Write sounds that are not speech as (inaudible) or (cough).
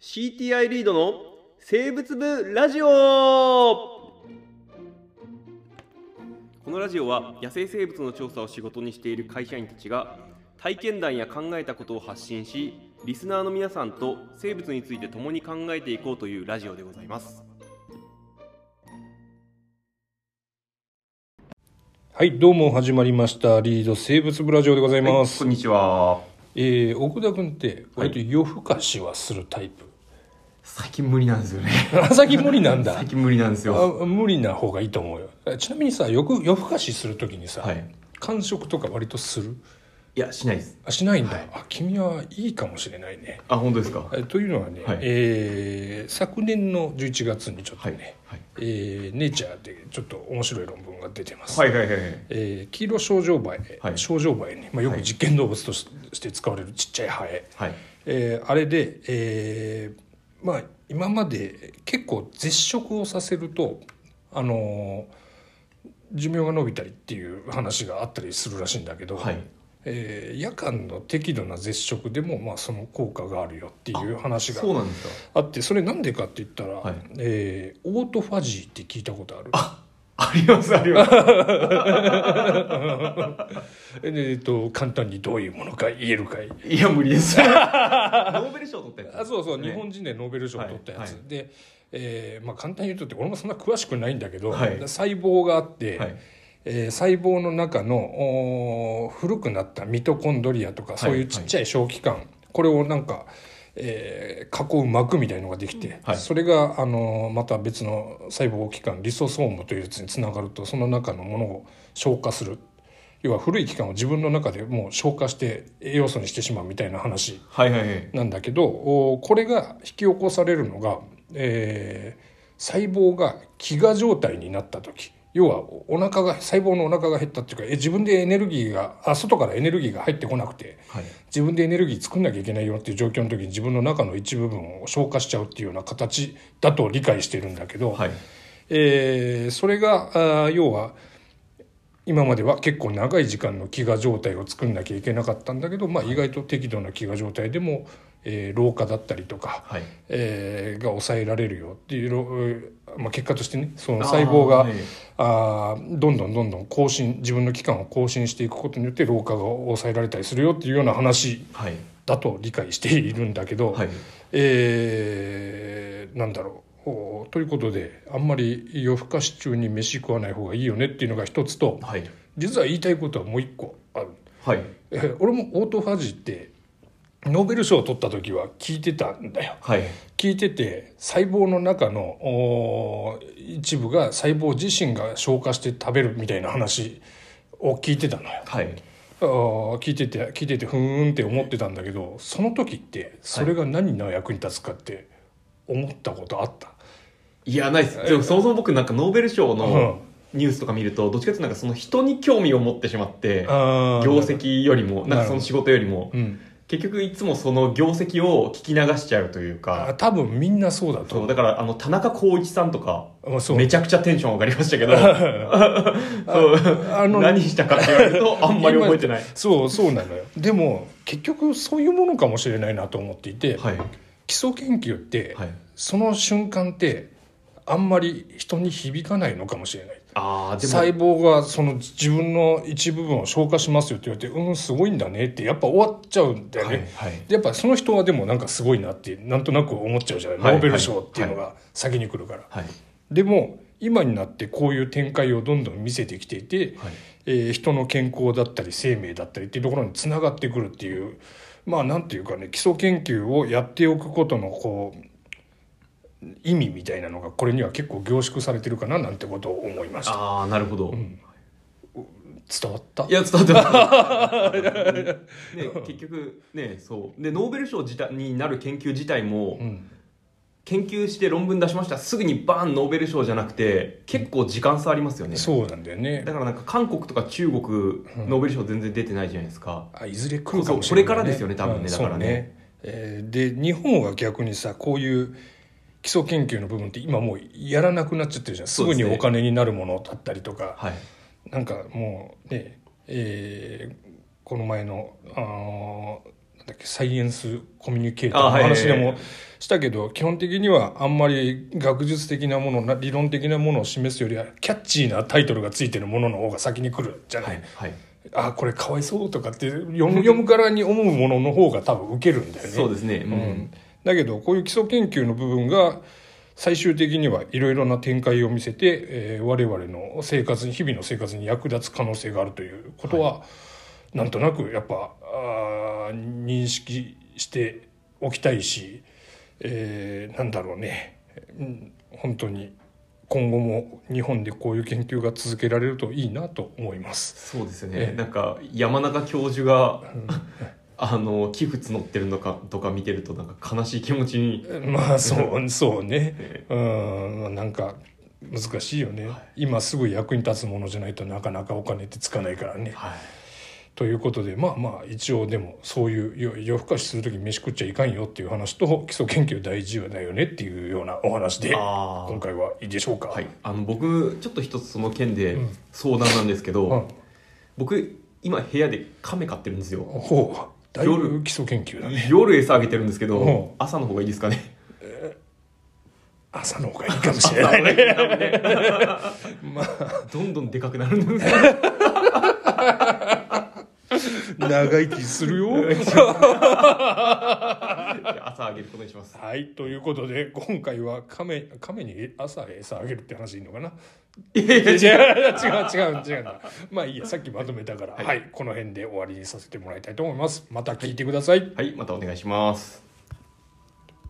CTI リードの生物部ラジオこのラジオは野生生物の調査を仕事にしている会社員たちが体験談や考えたことを発信しリスナーの皆さんと生物について共に考えていこうというラジオでございますはい、どうも始まりました。リード生物ブラジオでございます。んにちはえー、奥田君って、割と夜更かしはするタイプ？最近無理なんですよね。朝木無理なんだ。(laughs) 最近無理なんですよ。あ無理な方がいいと思うよ。ちなみにさ、よく夜更かしするときにさ、はい。間食とか割とする？いやしないです。あ、しないんだ。はい。あ、君はいいかもしれないね。あ本当ですか？えというのはね、はい。えー昨年の11月にちょっとね、はい。えーネイチャーでちょっと面白い論文が出てます。はいはいはいえー黄色症状バエ、はい。症状バエね、まあ、よく実験動物としして使われるちっちゃいハエ、はい。えーあれで、えーまあ、今まで結構絶食をさせると、あのー寿命が伸びたりっていう話があったりするらしいんだけど、はい。えー夜間の適度な絶食でも、まあ、その効果があるよっていう話があってそれなんでかって言ったら、はい。えーオートファジーって聞いたことある。ありますあります。(laughs) えっと簡単にどういうものか言えるかい？いや無理です。(laughs) ノーベル賞取ったやつあそうそう、ね日本人でノーベル賞を取ったやつ、はいはい。で、えーまあ、簡単に言うとって俺もそんな詳しくないんだけど、はい。細胞があって、はい。えー細胞の中の古くなったミトコンドリアとか、いそういうちっちゃい小器官これをなんか、えー囲う膜みたいのができて、はい。それが、あのーまた別の細胞器官リソソームというやつにつながるとその中のものを消化する。要は古い器官を自分の中でもう消化して栄養素にしてしまうみたいな話なんだけどおこれが引き起こされるのが、えー細胞が飢餓状態になった時要はお腹が細胞のお腹が減ったっていうかえ自分でエネルギーがあ外からエネルギーが入ってこなくてはい。自分でエネルギー作んなきゃいけないよっていう状況の時に自分の中の一部分を消化しちゃうっていうような形だと理解してるんだけど、はい。えーそれがあー要は今までは結構長い時間の飢餓状態を作んなきゃいけなかったんだけど、まあ、意外と適度な飢餓状態でも、えー老化だったりとか、はい。えーが抑えられるよっていうまあ、結果としてねその細胞があーはどんどんどんどん更新自分の器官を更新していくことによって老化が抑えられたりするよっていうような話はい。だと理解しているんだけど、はい。えーなんだろう。おということであんまり夜更かし中に飯食わない方がいいよねっていうのが一つとはい。実は言いたいことはもう一個ある、はい。えー俺もオートファジーってノーベル賞を取った時は聞いてたんだよ。はい。聞いてて細胞の中のお一部が細胞自身が消化して食べるみたいな話を聞いてたのよ。はい。あー聞いてて聞いててふーんって思ってたんだけどその時ってそれが何の役に立つかって思ったことあった、いやないです。でもそもそも僕なんかノーベル賞うん。のニュースとか見るとどっちかっていうとなんかその人に興味を持ってしまって業績よりもなんかその仕事よりも。うん。結局いつもその業績を聞き流しちゃうというあか多分みんなそうだと。そう思うだからあの田中浩一さんとかめちゃくちゃテンション上がりましたけど。(laughs) そう。あの何したかって言われると (laughs) あんまり覚えてない。そうそうなのよ。でも結局そういうものかもしれないなと思っていて、はい。基礎研究って、はい。その瞬間ってあんまり人に響かないのかもしれない。ああでも。細胞がその自分の一部分を消化しますよって言われてうんすごいんだねってやっぱ終わっちゃうんだよね、はいはい。でやっぱその人はでもなんかすごいなってなんとなく思っちゃうじゃない、はい。ノーベル賞っていうのが先に来るから、はい。でも今になってこういう展開をどんどん見せてきていて、はい。えー人の健康だったり生命だったりっていうところにつながってくるっていうまあなんていうかね基礎研究をやっておくことのこう意味みたいなのがこれには結構凝縮されてるかななんてことを思いました。ああなるほど、伝わった？いや伝わってます (laughs) ね結局ねそう。でノーベル賞自体になる研究自体も、うん。研究して論文出しましたすぐにバーンノーベル賞じゃなくて結構時間差ありますよね。そうなんだよね。だからなんか韓国とか中国ノーベル賞全然出てないじゃないですか、あいずれ来るかもしれない、そうそうこれからですよね多分ね。うんだからね。そうえーで日本は逆にさこういう基礎研究の部分って今もうやらなくなっちゃってるじゃん。すぐにお金になるものだったりとか、はい。なんかもうね、えーこの前の、あのーだっけサイエンスコミュニケーターの話でもしたけど基本的にはあんまり学術的なものな理論的なものを示すよりはキャッチーなタイトルがついてるものの方が先に来るじゃない、はいあこれかわいそうとかって読む読むからに思うものの方が多分受けるんだよね。そうですね。ううんん、だけどこういう基礎研究の部分が最終的にはいろいろな展開を見せて、えー我々の生活に日々の生活に役立つ可能性があるということは、なんとなくやっぱあー認識しておきたいし、えーなんだろうね、うん本当に今後も日本でこういう研究が続けられるといいなと思います。そうですよね、ええなんか山中教授が、あの寄付募ってるのかとか見てるとなんか悲しい気持ちにまあそうそうね。えうんなんか難しいよね、今すぐ役に立つものじゃないとなかなかお金ってつかないからね。はい。ということでまあまあ一応でもそういうよ夜更かしする時に飯食っちゃいかんよっていう話と基礎研究大事だよねっていうようなお話で今回はいいでしょうか。はい、あの僕ちょっと一つその件でうん。相談なんですけど、うん。僕今部屋で亀飼ってるんですよ。ほうだいぶ基礎研究だね。夜餌あげてるんですけど、うん。朝の方がいいですかね？朝の方がいいかもしれないね。(laughs) まあ。どんどんでかくなるんです長生きするよ。(laughs) 朝あげることにします。はいということで今回は亀亀に朝餌あげるって話いいのかな？いやいや違う違う違う違う。なまあいいやさっきまとめたから、はい。はい、この辺で終わりにさせてもらいたいと思います。また聞いてください。はいまたお願いします